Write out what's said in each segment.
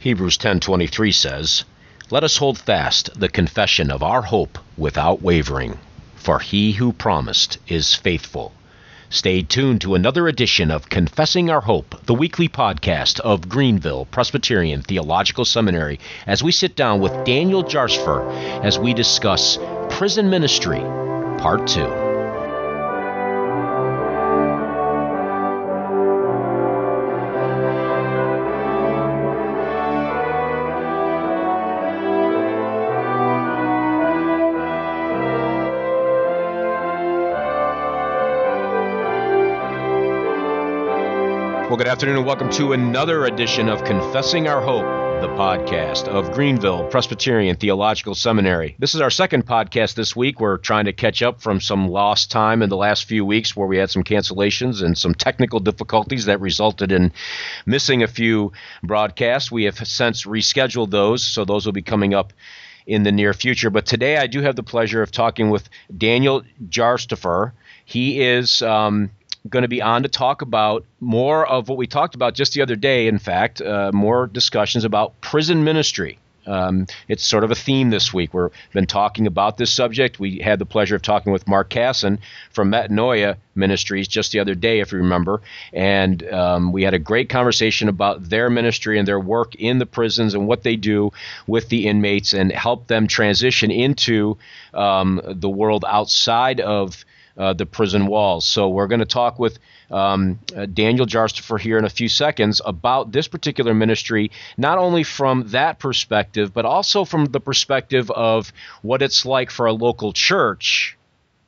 Hebrews 10:23 says, "Let us hold fast the confession of our hope without wavering, for he who promised is faithful." Stay tuned to another edition of Confessing Our Hope, the weekly podcast of Greenville Presbyterian Theological Seminary, as we sit down with Daniel Jarsfer as we discuss prison ministry, part 2. Good afternoon and welcome to another edition of Confessing Our Hope, the podcast of Greenville Presbyterian Theological Seminary. This is our second podcast this week. We're trying to catch up from some lost time in the last few weeks where we had some cancellations and some technical difficulties that resulted in missing a few broadcasts. We have since rescheduled those, so those will be coming up in the near future. But today I do have the pleasure of talking with Daniel Jarstifer. He is. Um, going to be on to talk about more of what we talked about just the other day. In fact, uh, more discussions about prison ministry. Um, it's sort of a theme this week. We've been talking about this subject. We had the pleasure of talking with Mark Casson from Metanoia Ministries just the other day, if you remember. And um, we had a great conversation about their ministry and their work in the prisons and what they do with the inmates and help them transition into um, the world outside of uh, the prison walls. So we're going to talk with um, uh, Daniel Jarstifer here in a few seconds about this particular ministry, not only from that perspective, but also from the perspective of what it's like for a local church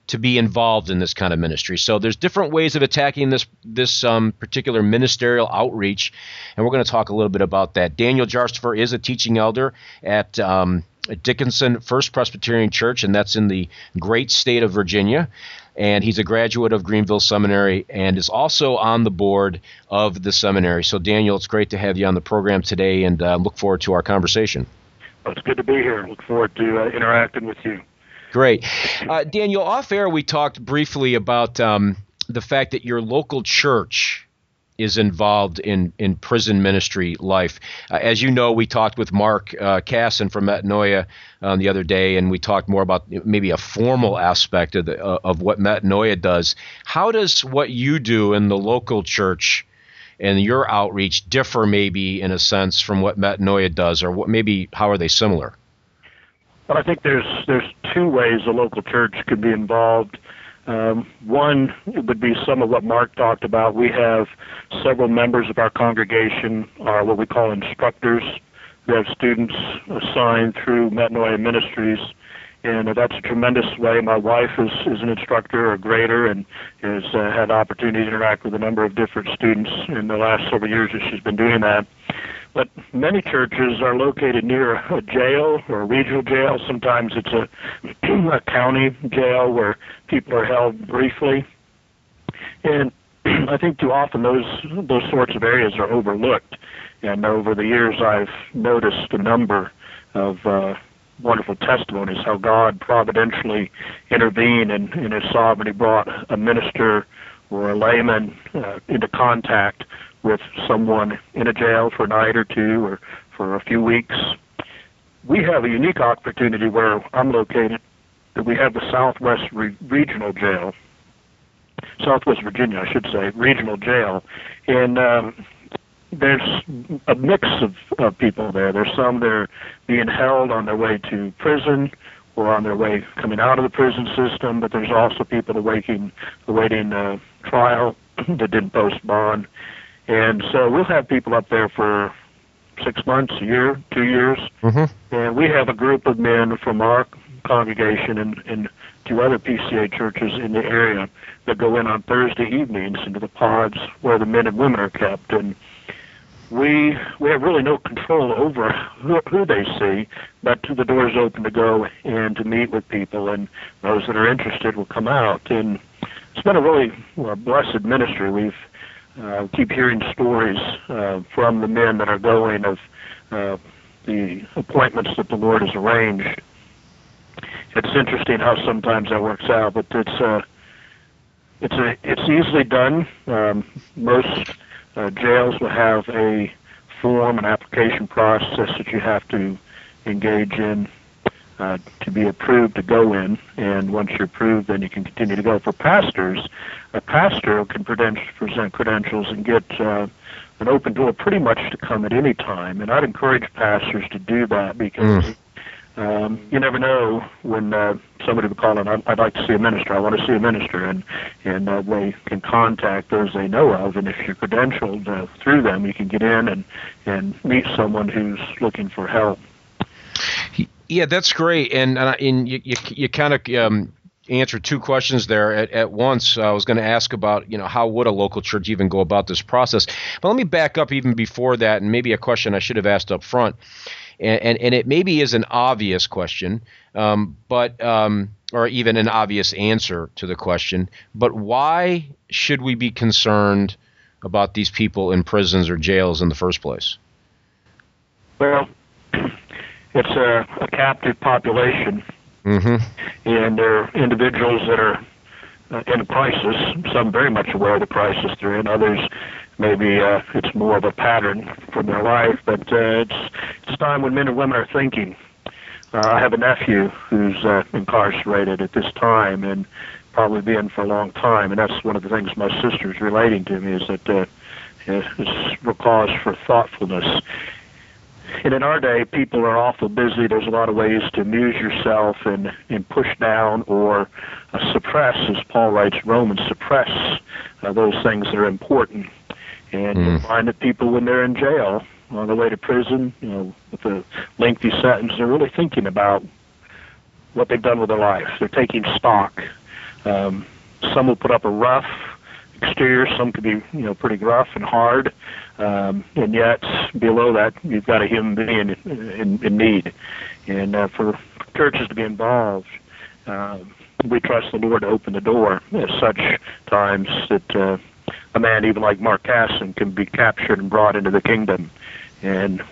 to be involved in this kind of ministry. So there's different ways of attacking this this um, particular ministerial outreach, and we're going to talk a little bit about that. Daniel Jarstifer is a teaching elder at um, Dickinson First Presbyterian Church, and that's in the great state of Virginia and he's a graduate of Greenville Seminary and is also on the board of the seminary. So, Daniel, it's great to have you on the program today, and uh, look forward to our conversation. Well, it's good to be here. Look forward to uh, interacting with you. Great, uh, Daniel. Off air, we talked briefly about um, the fact that your local church is involved in, in prison ministry life. Uh, as you know, we talked with Mark uh, Casson from Metanoia um, the other day, and we talked more about maybe a formal aspect of, the, uh, of what Metanoia does. How does what you do in the local church and your outreach differ, maybe in a sense, from what Metanoia does, or what maybe how are they similar? Well, I think there's there's two ways a local church could be involved. Um, one would be some of what Mark talked about. We have several members of our congregation are what we call instructors. We have students assigned through Metanoia Ministries, and that's a tremendous way. My wife is, is an instructor, a grader, and has uh, had opportunity to interact with a number of different students in the last several years that she's been doing that. But many churches are located near a jail or a regional jail. Sometimes it's a, a county jail where people are held briefly. And I think too often those those sorts of areas are overlooked. And over the years, I've noticed a number of uh, wonderful testimonies how God providentially intervened and in His sovereignty brought a minister or a layman uh, into contact with someone in a jail for a night or two or for a few weeks. We have a unique opportunity where I'm located that we have the Southwest Re- Regional Jail, Southwest Virginia, I should say, Regional Jail, and um, there's a mix of, of people there. There's some that are being held on their way to prison or on their way coming out of the prison system, but there's also people awaiting awaiting uh, trial that didn't post bond. And so we'll have people up there for six months, a year, two years. Mm-hmm. And we have a group of men from our congregation and, and two other PCA churches in the area that go in on Thursday evenings into the pods where the men and women are kept. And we we have really no control over who, who they see, but the door is open to go and to meet with people, and those that are interested will come out. And it's been a really well, blessed ministry. We've uh, keep hearing stories uh, from the men that are going of uh, the appointments that the Lord has arranged. It's interesting how sometimes that works out, but it's uh, it's a it's easily done. Um, most uh, jails will have a form, an application process that you have to engage in uh, to be approved to go in, and once you're approved, then you can continue to go. For pastors, a pastor can present credentials and get uh, an open door pretty much to come at any time, and I'd encourage pastors to do that because mm. um, you never know when uh, somebody would call in. I'd, I'd like to see a minister. I want to see a minister, and and uh, they can contact those they know of, and if you're credentialed uh, through them, you can get in and and meet someone who's looking for help. Yeah, that's great, and and you you, you kind of um, answered two questions there at, at once. I was going to ask about you know how would a local church even go about this process, but let me back up even before that, and maybe a question I should have asked up front, and and, and it maybe is an obvious question, um, but um, or even an obvious answer to the question, but why should we be concerned about these people in prisons or jails in the first place? Well, it's a, a captive population, mm-hmm. and they're individuals that are uh, in a crisis. Some very much aware of the crisis they're in. Others, maybe uh, it's more of a pattern from their life. But uh, it's it's time when men and women are thinking. Uh, I have a nephew who's uh, incarcerated at this time, and probably been for a long time. And that's one of the things my sister's relating to me is that uh, it's a cause for thoughtfulness and in our day, people are awful busy. There's a lot of ways to amuse yourself and, and push down or uh, suppress, as Paul writes in Romans, suppress uh, those things that are important. And mm. you find that people, when they're in jail, on the way to prison, you know, with a lengthy sentence, they're really thinking about what they've done with their life. They're taking stock. Um, some will put up a rough exterior. Some could be, you know, pretty rough and hard. Um, and yet, below that, you've got a human being in, in, in need. And uh, for churches to be involved, uh, we trust the Lord to open the door at such times that uh, a man even like Mark Casson can be captured and brought into the kingdom. And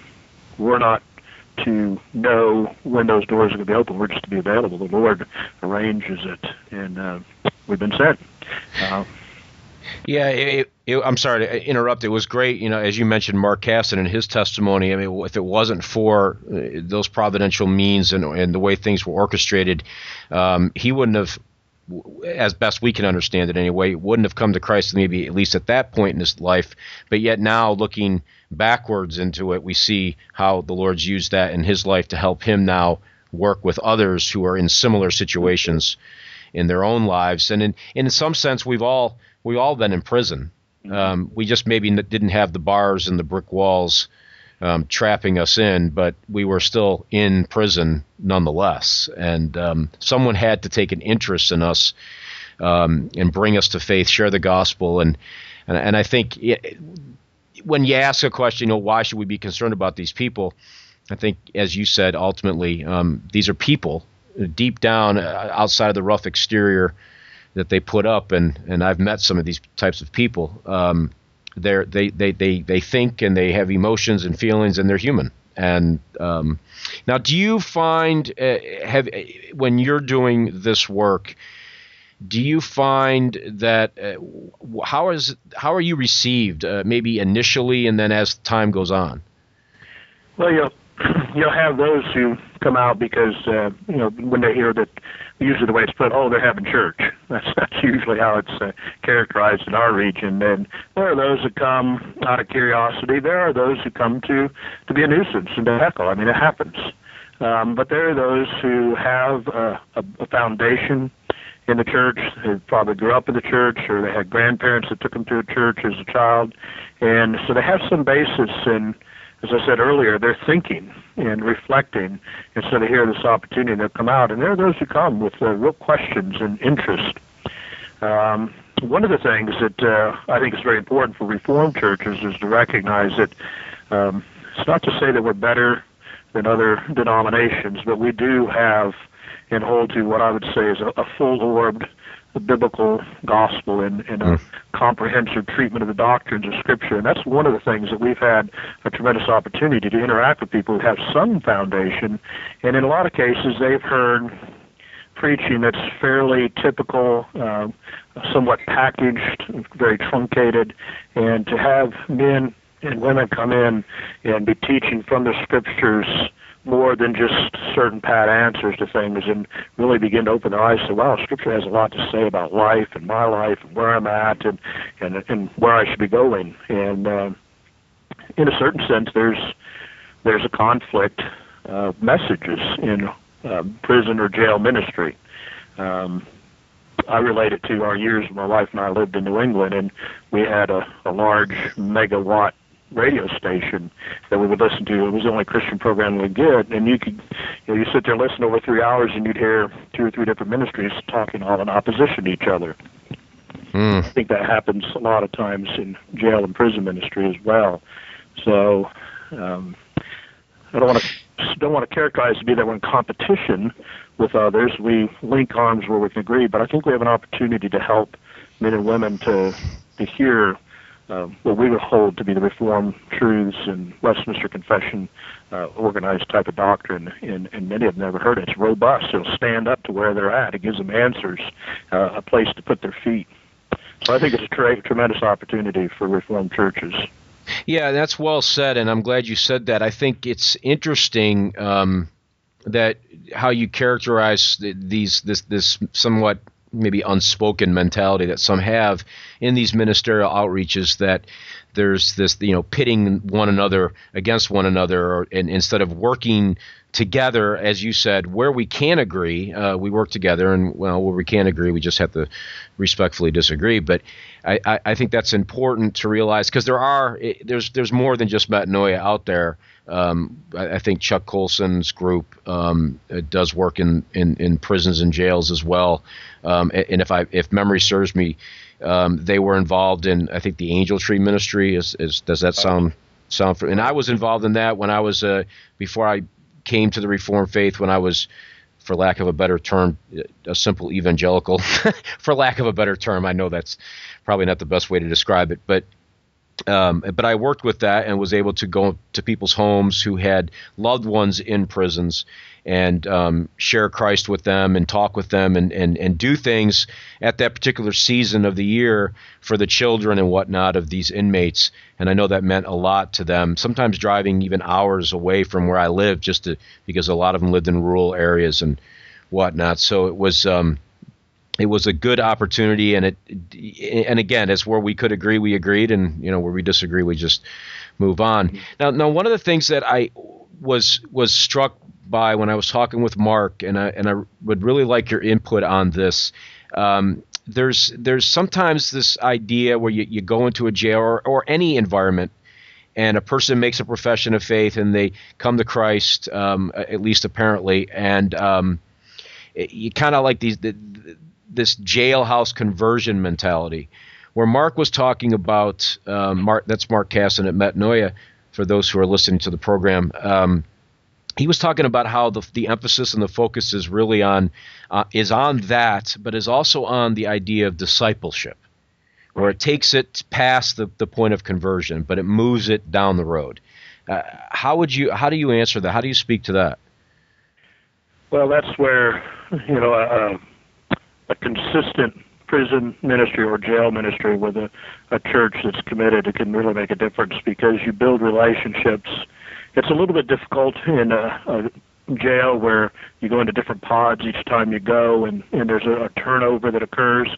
we're not to know when those doors are going to be open. We're just to be available. The Lord arranges it, and uh, we've been sent. Uh, yeah, it, it, I'm sorry to interrupt. It was great, you know, as you mentioned, Mark Casson and his testimony. I mean, if it wasn't for uh, those providential means and, and the way things were orchestrated, um, he wouldn't have, as best we can understand it anyway, wouldn't have come to Christ maybe at least at that point in his life. But yet now, looking backwards into it, we see how the Lord's used that in his life to help him now work with others who are in similar situations in their own lives. And in, in some sense, we've all we all been in prison. Mm-hmm. Um, we just maybe didn't have the bars and the brick walls um, trapping us in, but we were still in prison nonetheless. And um, someone had to take an interest in us um, and bring us to faith, share the gospel, and and, and I think it, when you ask a question, you know, why should we be concerned about these people? I think, as you said, ultimately, um, these are people deep down uh, outside of the rough exterior that they put up, and and I've met some of these types of people. Um, they they they they they think and they have emotions and feelings, and they're human. And um, now, do you find uh, have when you're doing this work? Do you find that uh, how is how are you received? Uh, maybe initially, and then as time goes on. Well, you'll you'll have those who come out because uh, you know when they hear that usually the way it's put, oh, they're having church. That's that's usually how it's uh, characterized in our region. And there are those that come out of curiosity. There are those who come to to be a nuisance and to heckle. I mean, it happens. Um, but there are those who have a, a, a foundation in the church, who probably grew up in the church, or they had grandparents that took them to a church as a child, and so they have some basis in as I said earlier, they're thinking and reflecting, and so they hear this opportunity and they'll come out. And there are those who come with uh, real questions and interest. Um, one of the things that uh, I think is very important for Reformed churches is to recognize that um, it's not to say that we're better than other denominations, but we do have and hold to what I would say is a, a full-orbed the biblical gospel and, and a mm. comprehensive treatment of the doctrines of Scripture. And that's one of the things that we've had a tremendous opportunity to interact with people who have some foundation. And in a lot of cases, they've heard preaching that's fairly typical, uh, somewhat packaged, very truncated, and to have men and women come in and be teaching from the scriptures more than just certain pat answers to things and really begin to open their eyes to wow scripture has a lot to say about life and my life and where i'm at and and and where i should be going. And uh, in a certain sense there's there's a conflict of messages in uh, prison or jail ministry. Um, I relate it to our years my wife and I lived in New England, and we had a, a large megawatt radio station that we would listen to. It was the only Christian program we'd get, and you could, you know, you sit there and listen over three hours, and you'd hear two or three different ministries talking all in opposition to each other. Mm. I think that happens a lot of times in jail and prison ministry as well. So, um, I don't want to don't want to characterize it to be that we're in competition with others. We link arms where we can agree, but I think we have an opportunity to help men and women to to hear uh, what we would hold to be the Reformed truths and Westminster Confession uh, organized type of doctrine, and, and many have never heard it. It's robust. It'll stand up to where they're at. It gives them answers, uh, a place to put their feet. So I think it's a tra- tremendous opportunity for Reformed churches. Yeah, that's well said, and I'm glad you said that. I think it's interesting um, that how you characterize these this this somewhat maybe unspoken mentality that some have in these ministerial outreaches that there's this you know pitting one another against one another or, and instead of working together as you said where we can agree uh, we work together and well where we can't agree we just have to respectfully disagree. But i, I, I think that's important to realize because there are there's there's more than just metanoia out there um, I, I, think Chuck Colson's group um, does work in, in, in, prisons and jails as well. Um, and if I if memory serves me, um, they were involved in I think the Angel Tree Ministry. Is, is does that sound sound? For, and I was involved in that when I was uh, before I came to the Reformed faith when I was. For lack of a better term, a simple evangelical. for lack of a better term, I know that's probably not the best way to describe it, but um, but I worked with that and was able to go to people's homes who had loved ones in prisons and um, share Christ with them and talk with them and, and, and do things at that particular season of the year for the children and whatnot of these inmates. And I know that meant a lot to them, sometimes driving even hours away from where I lived just to, because a lot of them lived in rural areas and whatnot. So it was. Um, it was a good opportunity, and it and again, it's where we could agree, we agreed, and you know where we disagree, we just move on. Now, now one of the things that I was was struck by when I was talking with Mark, and I and I would really like your input on this. Um, there's there's sometimes this idea where you, you go into a jail or, or any environment and a person makes a profession of faith and they come to Christ, um, at least apparently, and um, you kind of like these the, this jailhouse conversion mentality, where Mark was talking about um, Mark. That's Mark Casson at Metanoia. For those who are listening to the program, um, he was talking about how the the emphasis and the focus is really on uh, is on that, but is also on the idea of discipleship, where it takes it past the, the point of conversion, but it moves it down the road. Uh, how would you how do you answer that? How do you speak to that? Well, that's where you know uh, a consistent prison ministry or jail ministry with a, a church that's committed it can really make a difference because you build relationships. It's a little bit difficult in a, a jail where you go into different pods each time you go and, and there's a, a turnover that occurs.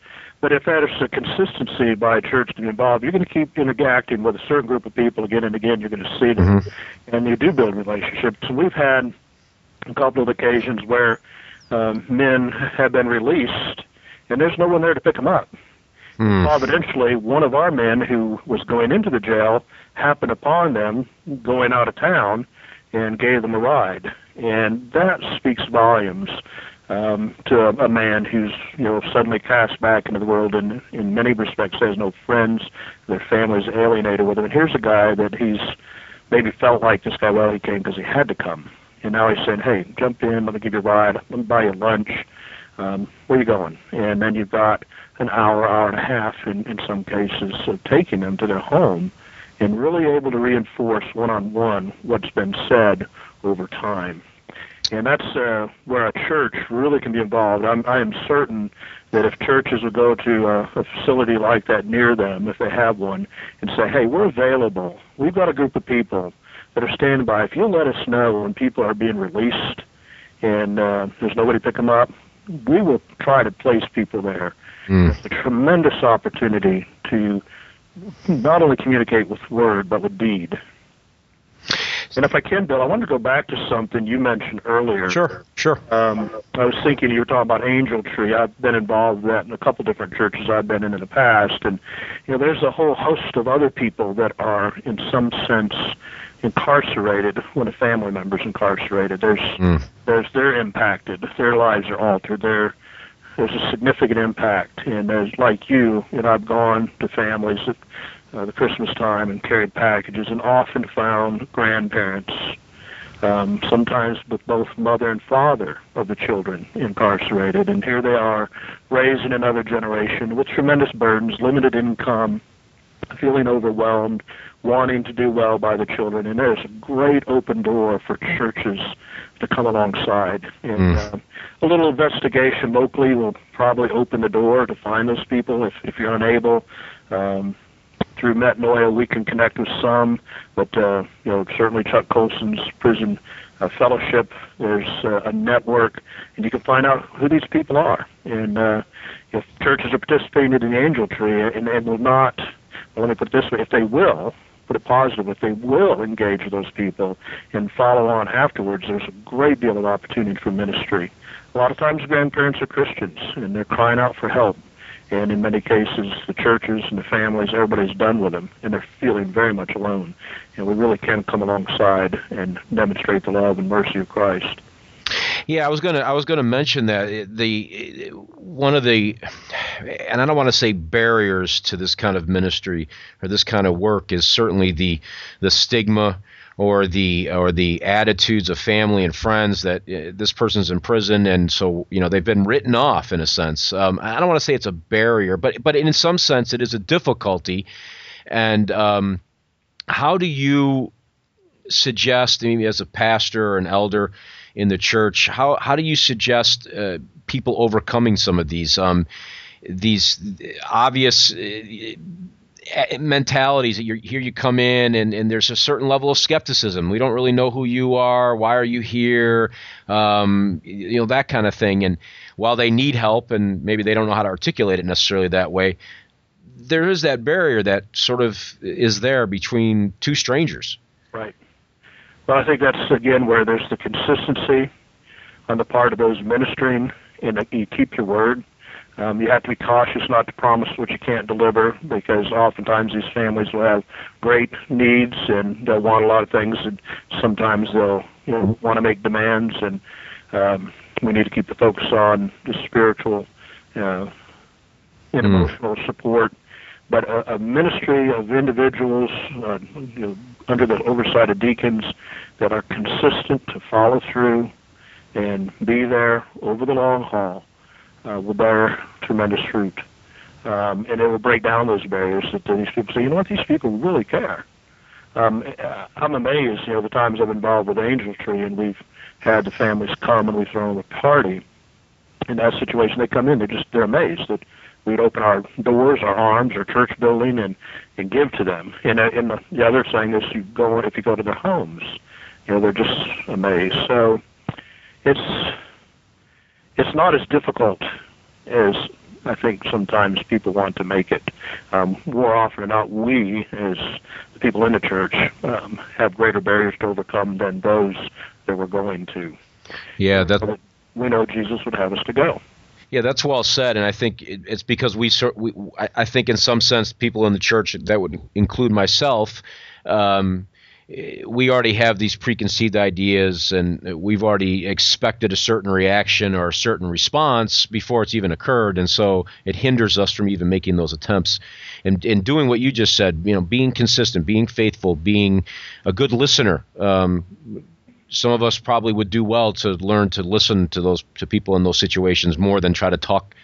But if there's a consistency by a church to be involved, you're going to keep interacting with a certain group of people again and again. You're going to see them, mm-hmm. and you do build relationships. And we've had a couple of occasions where um, men have been released, and there's no one there to pick them up. Mm. Providentially, one of our men who was going into the jail happened upon them going out of town and gave them a ride. And that speaks volumes um, to a, a man who's you know suddenly cast back into the world and in many respects has no friends, their family's alienated with him. And here's a guy that he's maybe felt like this guy well he came because he had to come and now he's saying, "Hey, jump in. Let me give you a ride. Let me buy you lunch. Um, where you going?" And then you've got an hour, hour and a half, in, in some cases, of taking them to their home, and really able to reinforce one-on-one what's been said over time. And that's uh, where a church really can be involved. I'm, I am certain that if churches would go to a, a facility like that near them, if they have one, and say, hey, we're available. We've got a group of people that are standing by. If you'll let us know when people are being released and uh, there's nobody to pick them up, we will try to place people there. Mm. It's a tremendous opportunity to not only communicate with word, but with deed. And if I can, Bill, I want to go back to something you mentioned earlier. Sure, sure. Um, I was thinking you were talking about Angel Tree. I've been involved with that in a couple different churches I've been in in the past, and you know, there's a whole host of other people that are, in some sense, incarcerated when a family member's incarcerated. There's, mm. there's, they're impacted. Their lives are altered. They're there's a significant impact. And as like you, you know, I've gone to families at uh, the Christmas time and carried packages, and often found grandparents, um, sometimes with both mother and father of the children incarcerated. And here they are, raising another generation with tremendous burdens, limited income, feeling overwhelmed, wanting to do well by the children. And there's a great open door for churches to come alongside. And mm. uh, a little investigation locally will probably open the door to find those people if, if you're unable. Um, through Metanoia, we can connect with some, but uh, you know certainly Chuck Colson's prison uh, fellowship. There's uh, a network, and you can find out who these people are. And uh, if churches are participating in the Angel Tree and, and will not, well, let me put it this way: if they will, put it positive, if they will engage those people and follow on afterwards, there's a great deal of opportunity for ministry. A lot of times grandparents are Christians and they're crying out for help. And in many cases, the churches and the families, everybody's done with them, and they're feeling very much alone. And we really can come alongside and demonstrate the love and mercy of Christ. Yeah, I was gonna I was gonna mention that the one of the and I don't want to say barriers to this kind of ministry or this kind of work is certainly the the stigma or the or the attitudes of family and friends that uh, this person's in prison and so you know they've been written off in a sense. Um, I don't want to say it's a barrier, but but in some sense it is a difficulty. And um, how do you suggest, maybe as a pastor or an elder in the church, how how do you suggest uh, people overcoming some of these um, these obvious uh, mentalities that you're here you come in and, and there's a certain level of skepticism. We don't really know who you are. Why are you here? Um, you know that kind of thing. And while they need help and maybe they don't know how to articulate it necessarily that way there is that barrier that sort of is there between two strangers. Right well i think that's again where there's the consistency on the part of those ministering and you keep your word um, you have to be cautious not to promise what you can't deliver because oftentimes these families will have great needs and they'll want a lot of things and sometimes they'll you know, want to make demands and um, we need to keep the focus on the spiritual uh, and mm. emotional support. But a, a ministry of individuals uh, you know, under the oversight of deacons that are consistent to follow through and be there over the long haul uh, will bear tremendous fruit. Um, and it will break down those barriers that these people say, you know what, these people really care. Um, uh, I'm amazed, you know, the times I've been involved with Angel Tree and we've had the families come and we've thrown a party. In that situation, they come in, they're just, they're amazed that we'd open our doors, our arms, our church building, and and give to them. And, uh, and the, the other thing is, you go if you go to their homes, you know, they're just amazed. So it's it's not as difficult as I think sometimes people want to make it. Um, more often than not, we, as the people in the church, um, have greater barriers to overcome than those that we're going to. Yeah, that we know Jesus would have us to go. Yeah, that's well said, and I think it's because we, we I think in some sense, people in the church that would include myself. Um, we already have these preconceived ideas and we've already expected a certain reaction or a certain response before it's even occurred and so it hinders us from even making those attempts and, and doing what you just said you know being consistent being faithful being a good listener um, some of us probably would do well to learn to listen to those to people in those situations more than try to talk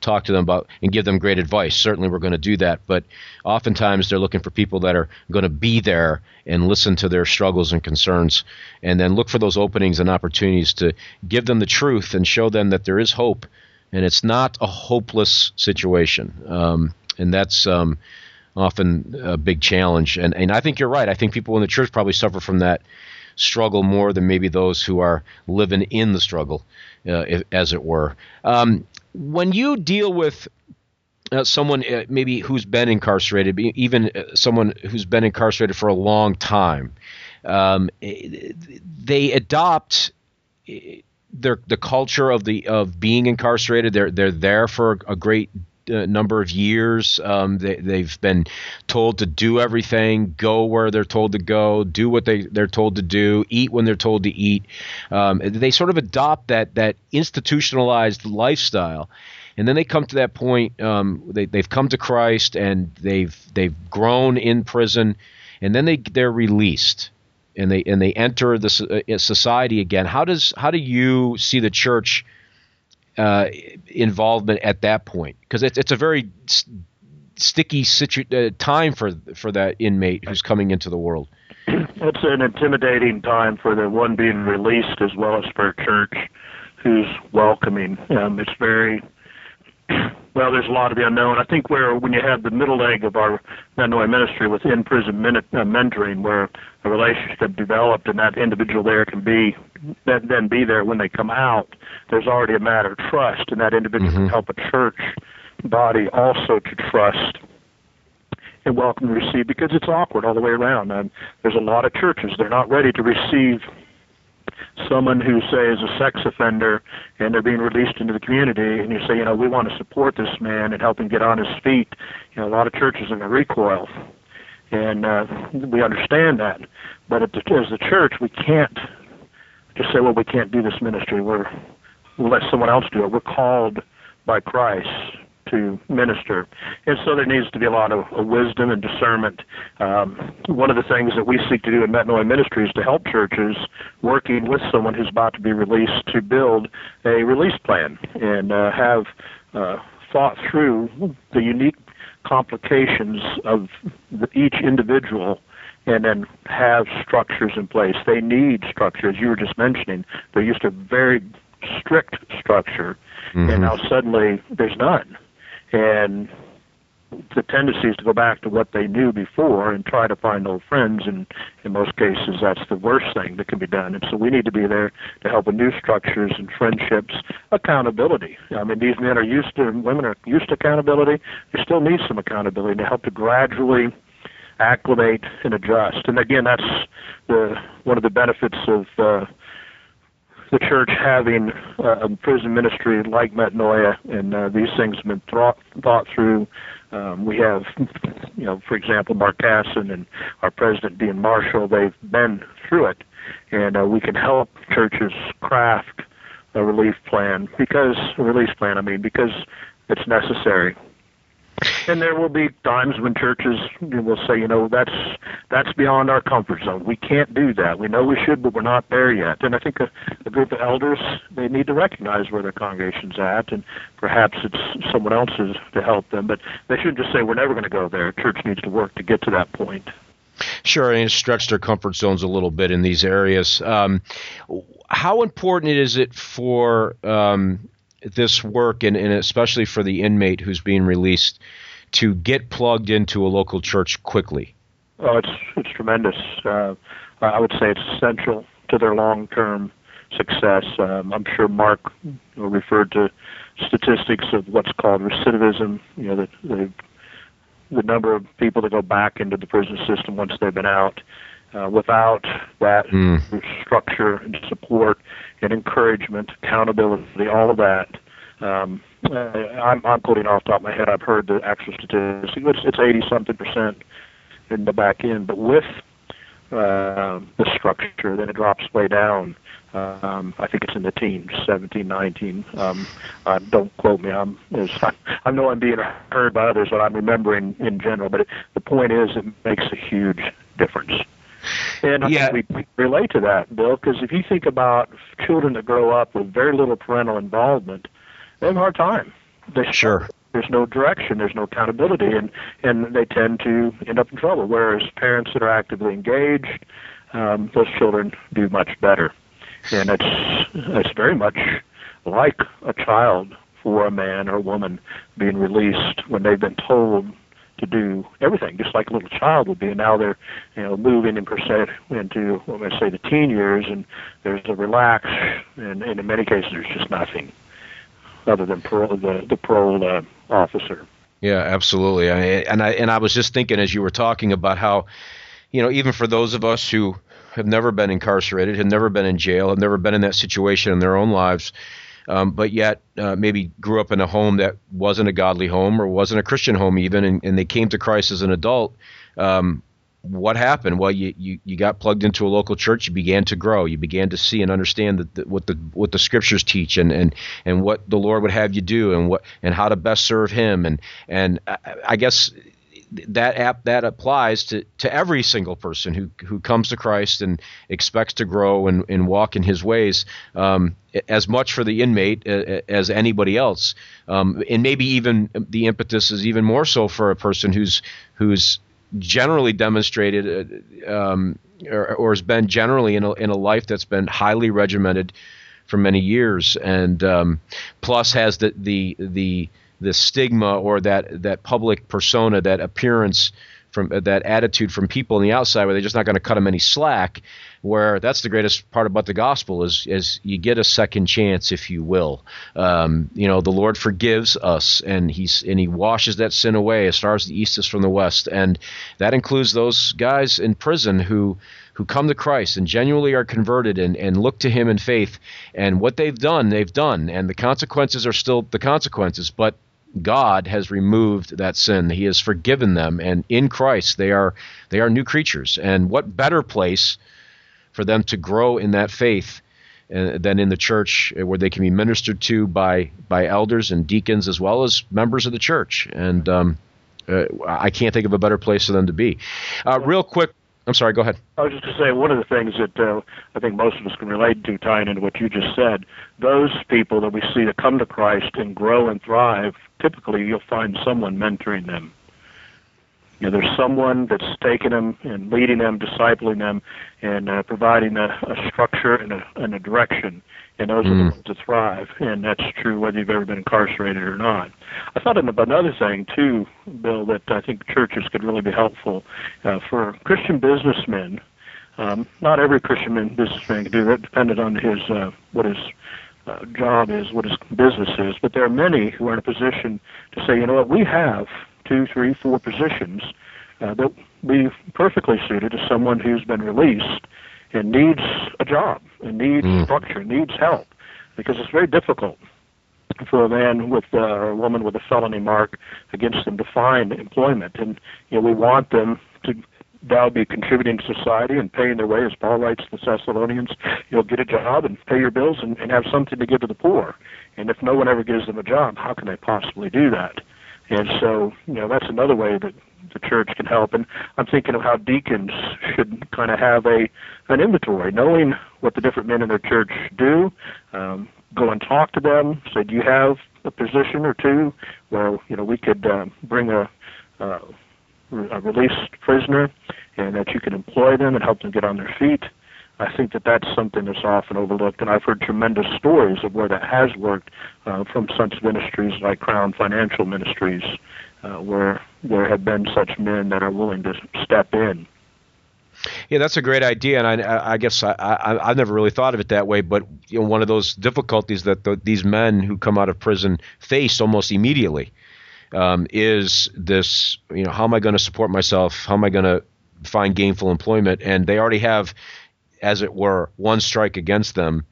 talk to them about and give them great advice. Certainly, we're going to do that. But oftentimes, they're looking for people that are going to be there and listen to their struggles and concerns, and then look for those openings and opportunities to give them the truth and show them that there is hope and it's not a hopeless situation. Um, and that's um, often a big challenge. And and I think you're right. I think people in the church probably suffer from that struggle more than maybe those who are living in the struggle, uh, if, as it were. Um, when you deal with uh, someone uh, maybe who's been incarcerated, even uh, someone who's been incarcerated for a long time, um, they adopt their the culture of the of being incarcerated. They're they're there for a great uh, number of years. Um, they, they've been told to do everything, go where they're told to go, do what they, they're told to do, eat when they're told to eat. Um, they sort of adopt that that institutionalized lifestyle. And then they come to that point. Um, they, they've come to Christ and they've they've grown in prison, and then they they're released and they and they enter the uh, society again. How does how do you see the church uh, involvement at that point because it's it's a very st- sticky situ- uh, time for for that inmate who's coming into the world. It's an intimidating time for the one being released as well as for a church who's welcoming. Um, it's very well, there's a lot of the unknown. I think where when you have the middle leg of our Metanoia ministry with in-prison minute, uh, mentoring, where a relationship developed and that individual there can be then, then be there when they come out. There's already a matter of trust, and that individual mm-hmm. can help a church body also to trust and welcome to receive because it's awkward all the way around. And there's a lot of churches they're not ready to receive someone who say is a sex offender and they're being released into the community and you say you know we want to support this man and help him get on his feet you know a lot of churches are going to recoil and uh, we understand that but at the, as the church we can't just say well we can't do this ministry we're we'll let someone else do it we're called by christ to minister. And so there needs to be a lot of, of wisdom and discernment. Um, one of the things that we seek to do in Metanoia Ministry is to help churches working with someone who's about to be released to build a release plan and uh, have uh, thought through the unique complications of each individual and then have structures in place. They need structures. you were just mentioning. They're used to very strict structure, mm-hmm. and now suddenly there's none and the tendency is to go back to what they knew before and try to find old friends and in most cases that's the worst thing that can be done and so we need to be there to help with new structures and friendships accountability i mean these men are used to women are used to accountability they still need some accountability to help to gradually acclimate and adjust and again that's the one of the benefits of uh the church having uh, a prison ministry like Metanoia, and uh, these things have been thought, thought through. Um, we have, you know, for example, Mark Casson and our president, Dean Marshall, they've been through it, and uh, we can help churches craft a relief plan because a release plan. I mean, because it's necessary. And there will be times when churches will say, you know, that's that's beyond our comfort zone. We can't do that. We know we should, but we're not there yet. And I think a, a group of elders they need to recognize where their congregation's at, and perhaps it's someone else's to help them. But they shouldn't just say we're never going to go there. Church needs to work to get to that point. Sure, and stretch their comfort zones a little bit in these areas. Um, how important is it for um, this work, and, and especially for the inmate who's being released, to get plugged into a local church quickly? Oh, it's it's tremendous. Uh, I would say it's essential to their long-term success. Um, I'm sure Mark referred to statistics of what's called recidivism. You know, the, the the number of people that go back into the prison system once they've been out. Uh, without that mm. structure and support and encouragement, accountability, all of that. Um, I'm, I'm quoting off the top of my head. I've heard the actual statistic. It's, it's 80 something percent in the back end, but with uh, the structure, then it drops way down. Um, I think it's in the teens, 17, 19. Um, uh, don't quote me. I'm, I, I know I'm being heard by others, but I'm remembering in general. But it, the point is, it makes a huge difference. And I yeah. think we, we relate to that, Bill, because if you think about children that grow up with very little parental involvement, they have a hard time. They sure. There's no direction, there's no accountability, and and they tend to end up in trouble. Whereas parents that are actively engaged, um, those children do much better, and it's it's very much like a child for a man or a woman being released when they've been told to do everything, just like a little child would be. And now they're, you know, moving in percent into, what I say, the teen years, and there's a relax, and, and in many cases there's just nothing other than parole, the the parole uh, officer. Yeah, absolutely. I, and I and I was just thinking as you were talking about how, you know, even for those of us who have never been incarcerated, have never been in jail, have never been in that situation in their own lives, um, but yet uh, maybe grew up in a home that wasn't a godly home or wasn't a Christian home even, and, and they came to Christ as an adult. Um, what happened? Well, you, you, you got plugged into a local church. You began to grow. You began to see and understand the, the, what the what the scriptures teach and, and and what the Lord would have you do and what and how to best serve Him and and I, I guess that app that applies to, to every single person who, who comes to Christ and expects to grow and, and walk in His ways, um, as much for the inmate as anybody else, um, and maybe even the impetus is even more so for a person who's who's generally demonstrated uh, um, or, or, has been generally in a, in a life that's been highly regimented for many years, and um, plus has the the the the stigma or that that public persona, that appearance from uh, that attitude from people on the outside, where they're just not going to cut them any slack. Where that's the greatest part about the gospel is is you get a second chance, if you will. Um, you know, the Lord forgives us, and he's and he washes that sin away as far as the east is from the west, and that includes those guys in prison who who come to Christ and genuinely are converted and, and look to Him in faith. And what they've done, they've done. And the consequences are still the consequences. But God has removed that sin. He has forgiven them, and in Christ they are they are new creatures. And what better place for them to grow in that faith uh, than in the church, uh, where they can be ministered to by by elders and deacons as well as members of the church. And um, uh, I can't think of a better place for them to be. Uh, real quick, I'm sorry. Go ahead. I was just to say one of the things that uh, I think most of us can relate to, tying into what you just said. Those people that we see that come to Christ and grow and thrive, typically you'll find someone mentoring them. You know, there's someone that's taking them and leading them, discipling them, and uh, providing a, a structure and a, and a direction and those mm. are the mm. ones that thrive. And that's true whether you've ever been incarcerated or not. I thought of another thing too, Bill, that I think churches could really be helpful uh, for Christian businessmen. Um, not every Christian businessman can do that, depending on his uh, what his uh, job is, what his business is. But there are many who are in a position to say, you know what, we have two, three, four positions uh, that be perfectly suited to someone who's been released and needs a job and needs mm. structure, needs help, because it's very difficult for a man with uh, or a woman with a felony mark against them to find employment. And you know, we want them to now be contributing to society and paying their way, as Paul writes to the Thessalonians. You'll get a job and pay your bills and, and have something to give to the poor. And if no one ever gives them a job, how can they possibly do that? And so, you know, that's another way that the church can help. And I'm thinking of how deacons should kind of have a an inventory, knowing what the different men in their church do. Um, go and talk to them. Say, do you have a position or two where you know we could uh, bring a, uh, a released prisoner, and that you can employ them and help them get on their feet. I think that that's something that's often overlooked, and I've heard tremendous stories of where that has worked uh, from such ministries like Crown Financial Ministries, uh, where there have been such men that are willing to step in. Yeah, that's a great idea, and I, I guess I, I, have never really thought of it that way. But you know, one of those difficulties that the, these men who come out of prison face almost immediately um, is this: you know, how am I going to support myself? How am I going to find gainful employment? And they already have, as it were, one strike against them,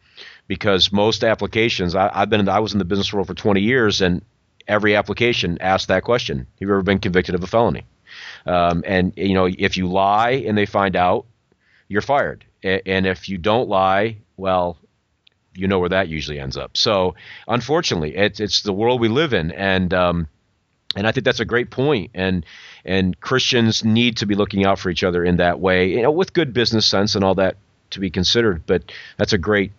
because most applications. I, I've been, in the, I was in the business world for 20 years, and every application asks that question: Have you ever been convicted of a felony? Um, and you know, if you lie and they find out, you're fired. And if you don't lie, well, you know where that usually ends up. So, unfortunately, it's it's the world we live in, and um, and I think that's a great point. And and Christians need to be looking out for each other in that way, you know, with good business sense and all that to be considered. But that's a great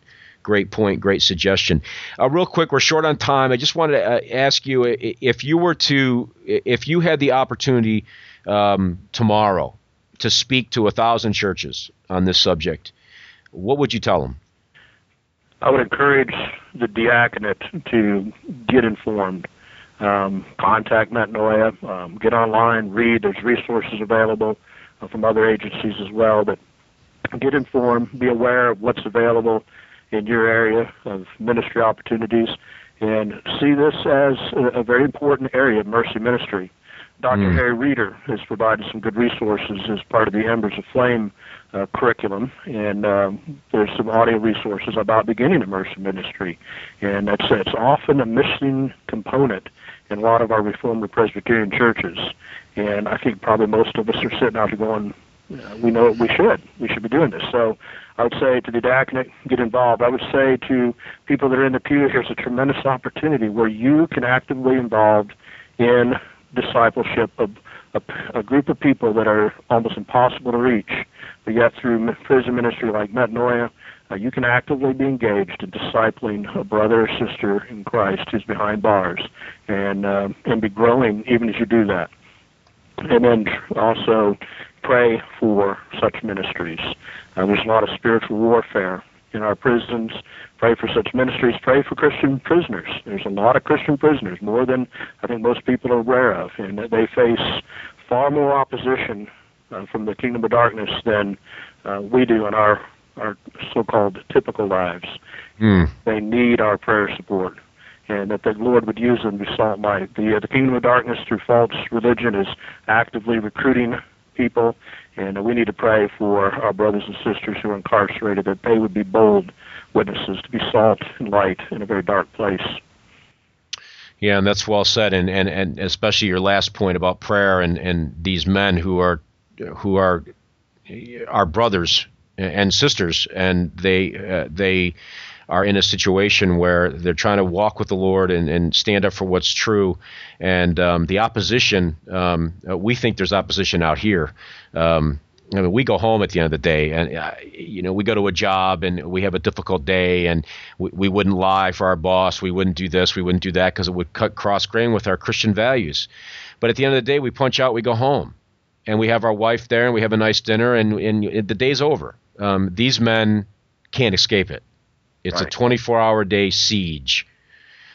great point, great suggestion. Uh, real quick, we're short on time. I just wanted to uh, ask you if you were to, if you had the opportunity um, tomorrow to speak to a thousand churches on this subject, what would you tell them? I would encourage the diaconate to get informed. Um, contact Metanoia, um, get online, read. There's resources available uh, from other agencies as well. But get informed, be aware of what's available in your area of ministry opportunities, and see this as a, a very important area of mercy ministry. Dr. Mm. Harry Reeder has provided some good resources as part of the Embers of Flame uh, curriculum, and um, there's some audio resources about beginning a mercy ministry, and that's it's often a missing component in a lot of our Reformed Presbyterian churches, and I think probably most of us are sitting out here going, we know we should. We should be doing this. So I would say to the diaconate, get involved. I would say to people that are in the pew, here's a tremendous opportunity where you can actively involved in discipleship of a, a group of people that are almost impossible to reach, but yet through prison ministry like Metanoia, you can actively be engaged in discipling a brother or sister in Christ who's behind bars, and uh, and be growing even as you do that. And then also pray for such ministries. Uh, there's a lot of spiritual warfare in our prisons. Pray for such ministries. Pray for Christian prisoners. There's a lot of Christian prisoners, more than I think most people are aware of, and they face far more opposition uh, from the kingdom of darkness than uh, we do in our our so-called typical lives. Mm. They need our prayer support and that the Lord would use them to be salt light. The, uh, the kingdom of darkness through false religion is actively recruiting people, and we need to pray for our brothers and sisters who are incarcerated that they would be bold witnesses to be salt and light in a very dark place. Yeah, and that's well said, and, and, and especially your last point about prayer and, and these men who are who are our brothers and sisters, and they uh, they are in a situation where they're trying to walk with the Lord and, and stand up for what's true. And um, the opposition, um, uh, we think there's opposition out here. Um, I mean, we go home at the end of the day, and uh, you know, we go to a job and we have a difficult day, and we, we wouldn't lie for our boss, we wouldn't do this, we wouldn't do that because it would cut cross grain with our Christian values. But at the end of the day, we punch out, we go home, and we have our wife there, and we have a nice dinner, and, and the day's over. Um, these men can't escape it. It's right. a 24 hour day siege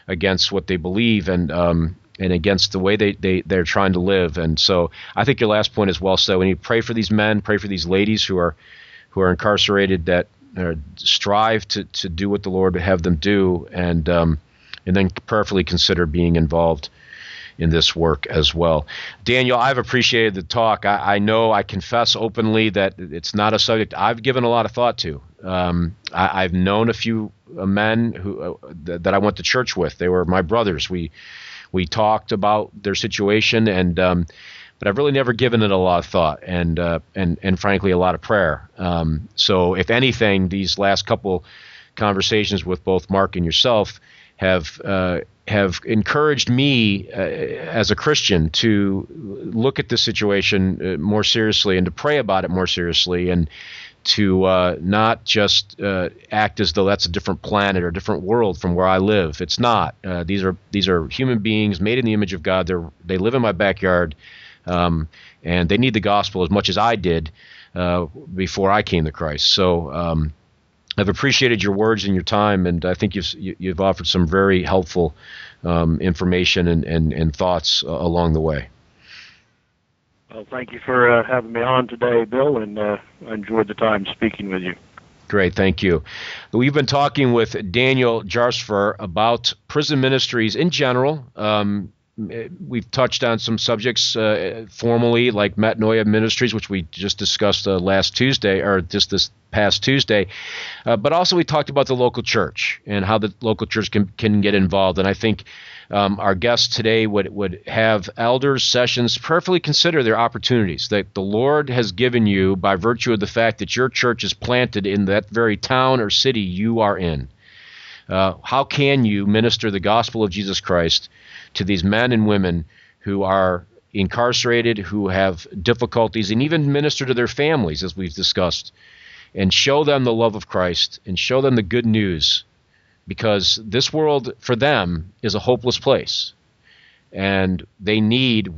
against what they believe and um, and against the way they, they, they're trying to live. And so I think your last point is well said. When you pray for these men, pray for these ladies who are who are incarcerated that uh, strive to, to do what the Lord would have them do and um, and then prayerfully consider being involved in this work as well. Daniel, I've appreciated the talk. I, I know I confess openly that it's not a subject I've given a lot of thought to. Um, I, have known a few men who uh, th- that I went to church with. They were my brothers. We we talked about their situation, and um, but I've really never given it a lot of thought, and uh, and and frankly a lot of prayer. Um, so if anything, these last couple conversations with both Mark and yourself have uh, have encouraged me uh, as a Christian to look at this situation uh, more seriously and to pray about it more seriously and to uh, not just uh, act as though that's a different planet or a different world from where I live. It's not. Uh, these are these are human beings made in the image of God. They they live in my backyard, um, and they need the gospel as much as I did uh, before I came to Christ. So. Um, I've appreciated your words and your time, and I think you've you've offered some very helpful um, information and, and, and thoughts uh, along the way. Well, thank you for uh, having me on today, Bill, and uh, I enjoyed the time speaking with you. Great, thank you. We've been talking with Daniel Jarsfer about prison ministries in general. Um, we've touched on some subjects uh, formally, like Metanoia Ministries, which we just discussed uh, last Tuesday, or just this past Tuesday. Uh, but also, we talked about the local church and how the local church can, can get involved. And I think um, our guests today would, would have elders sessions prayerfully consider their opportunities that the Lord has given you by virtue of the fact that your church is planted in that very town or city you are in. Uh, how can you minister the gospel of Jesus Christ to these men and women who are incarcerated, who have difficulties, and even minister to their families, as we've discussed, and show them the love of Christ and show them the good news because this world for them is a hopeless place. And they need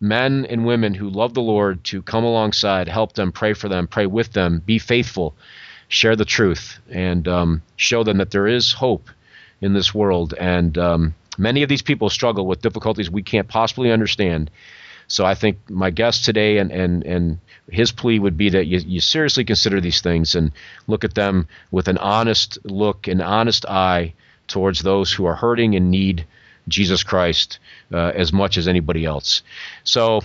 men and women who love the Lord to come alongside, help them, pray for them, pray with them, be faithful, share the truth and um, show them that there is hope in this world. And um, many of these people struggle with difficulties we can't possibly understand. So I think my guest today and, and, and his plea would be that you, you seriously consider these things and look at them with an honest look, an honest eye towards those who are hurting and need Jesus Christ uh, as much as anybody else. So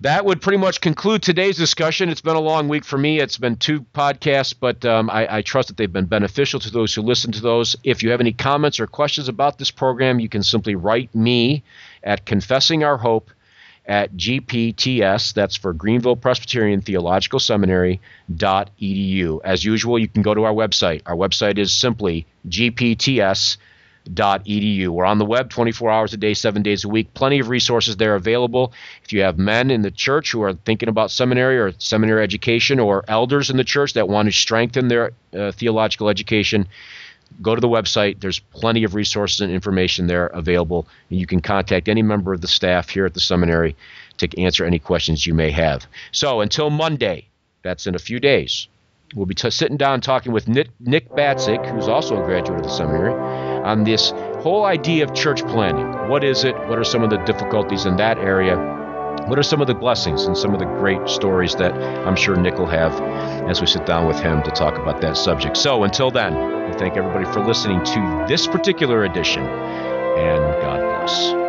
that would pretty much conclude today's discussion. It's been a long week for me. It's been two podcasts, but um, I, I, trust that they've been beneficial to those who listen to those. If you have any comments or questions about this program, you can simply write me at Confessing Our Hope at GPTS, that's for Greenville Presbyterian Theological Seminary dot edu. As usual, you can go to our website. Our website is simply GPTS edu. We're on the web 24 hours a day, seven days a week. Plenty of resources there available. If you have men in the church who are thinking about seminary or seminary education, or elders in the church that want to strengthen their uh, theological education, go to the website. There's plenty of resources and information there available. And you can contact any member of the staff here at the seminary to answer any questions you may have. So until Monday, that's in a few days, we'll be t- sitting down talking with Nick, Nick Batzig, who's also a graduate of the seminary on this whole idea of church planning. What is it? What are some of the difficulties in that area? What are some of the blessings and some of the great stories that I'm sure Nick will have as we sit down with him to talk about that subject? So until then, we thank everybody for listening to this particular edition, and God bless.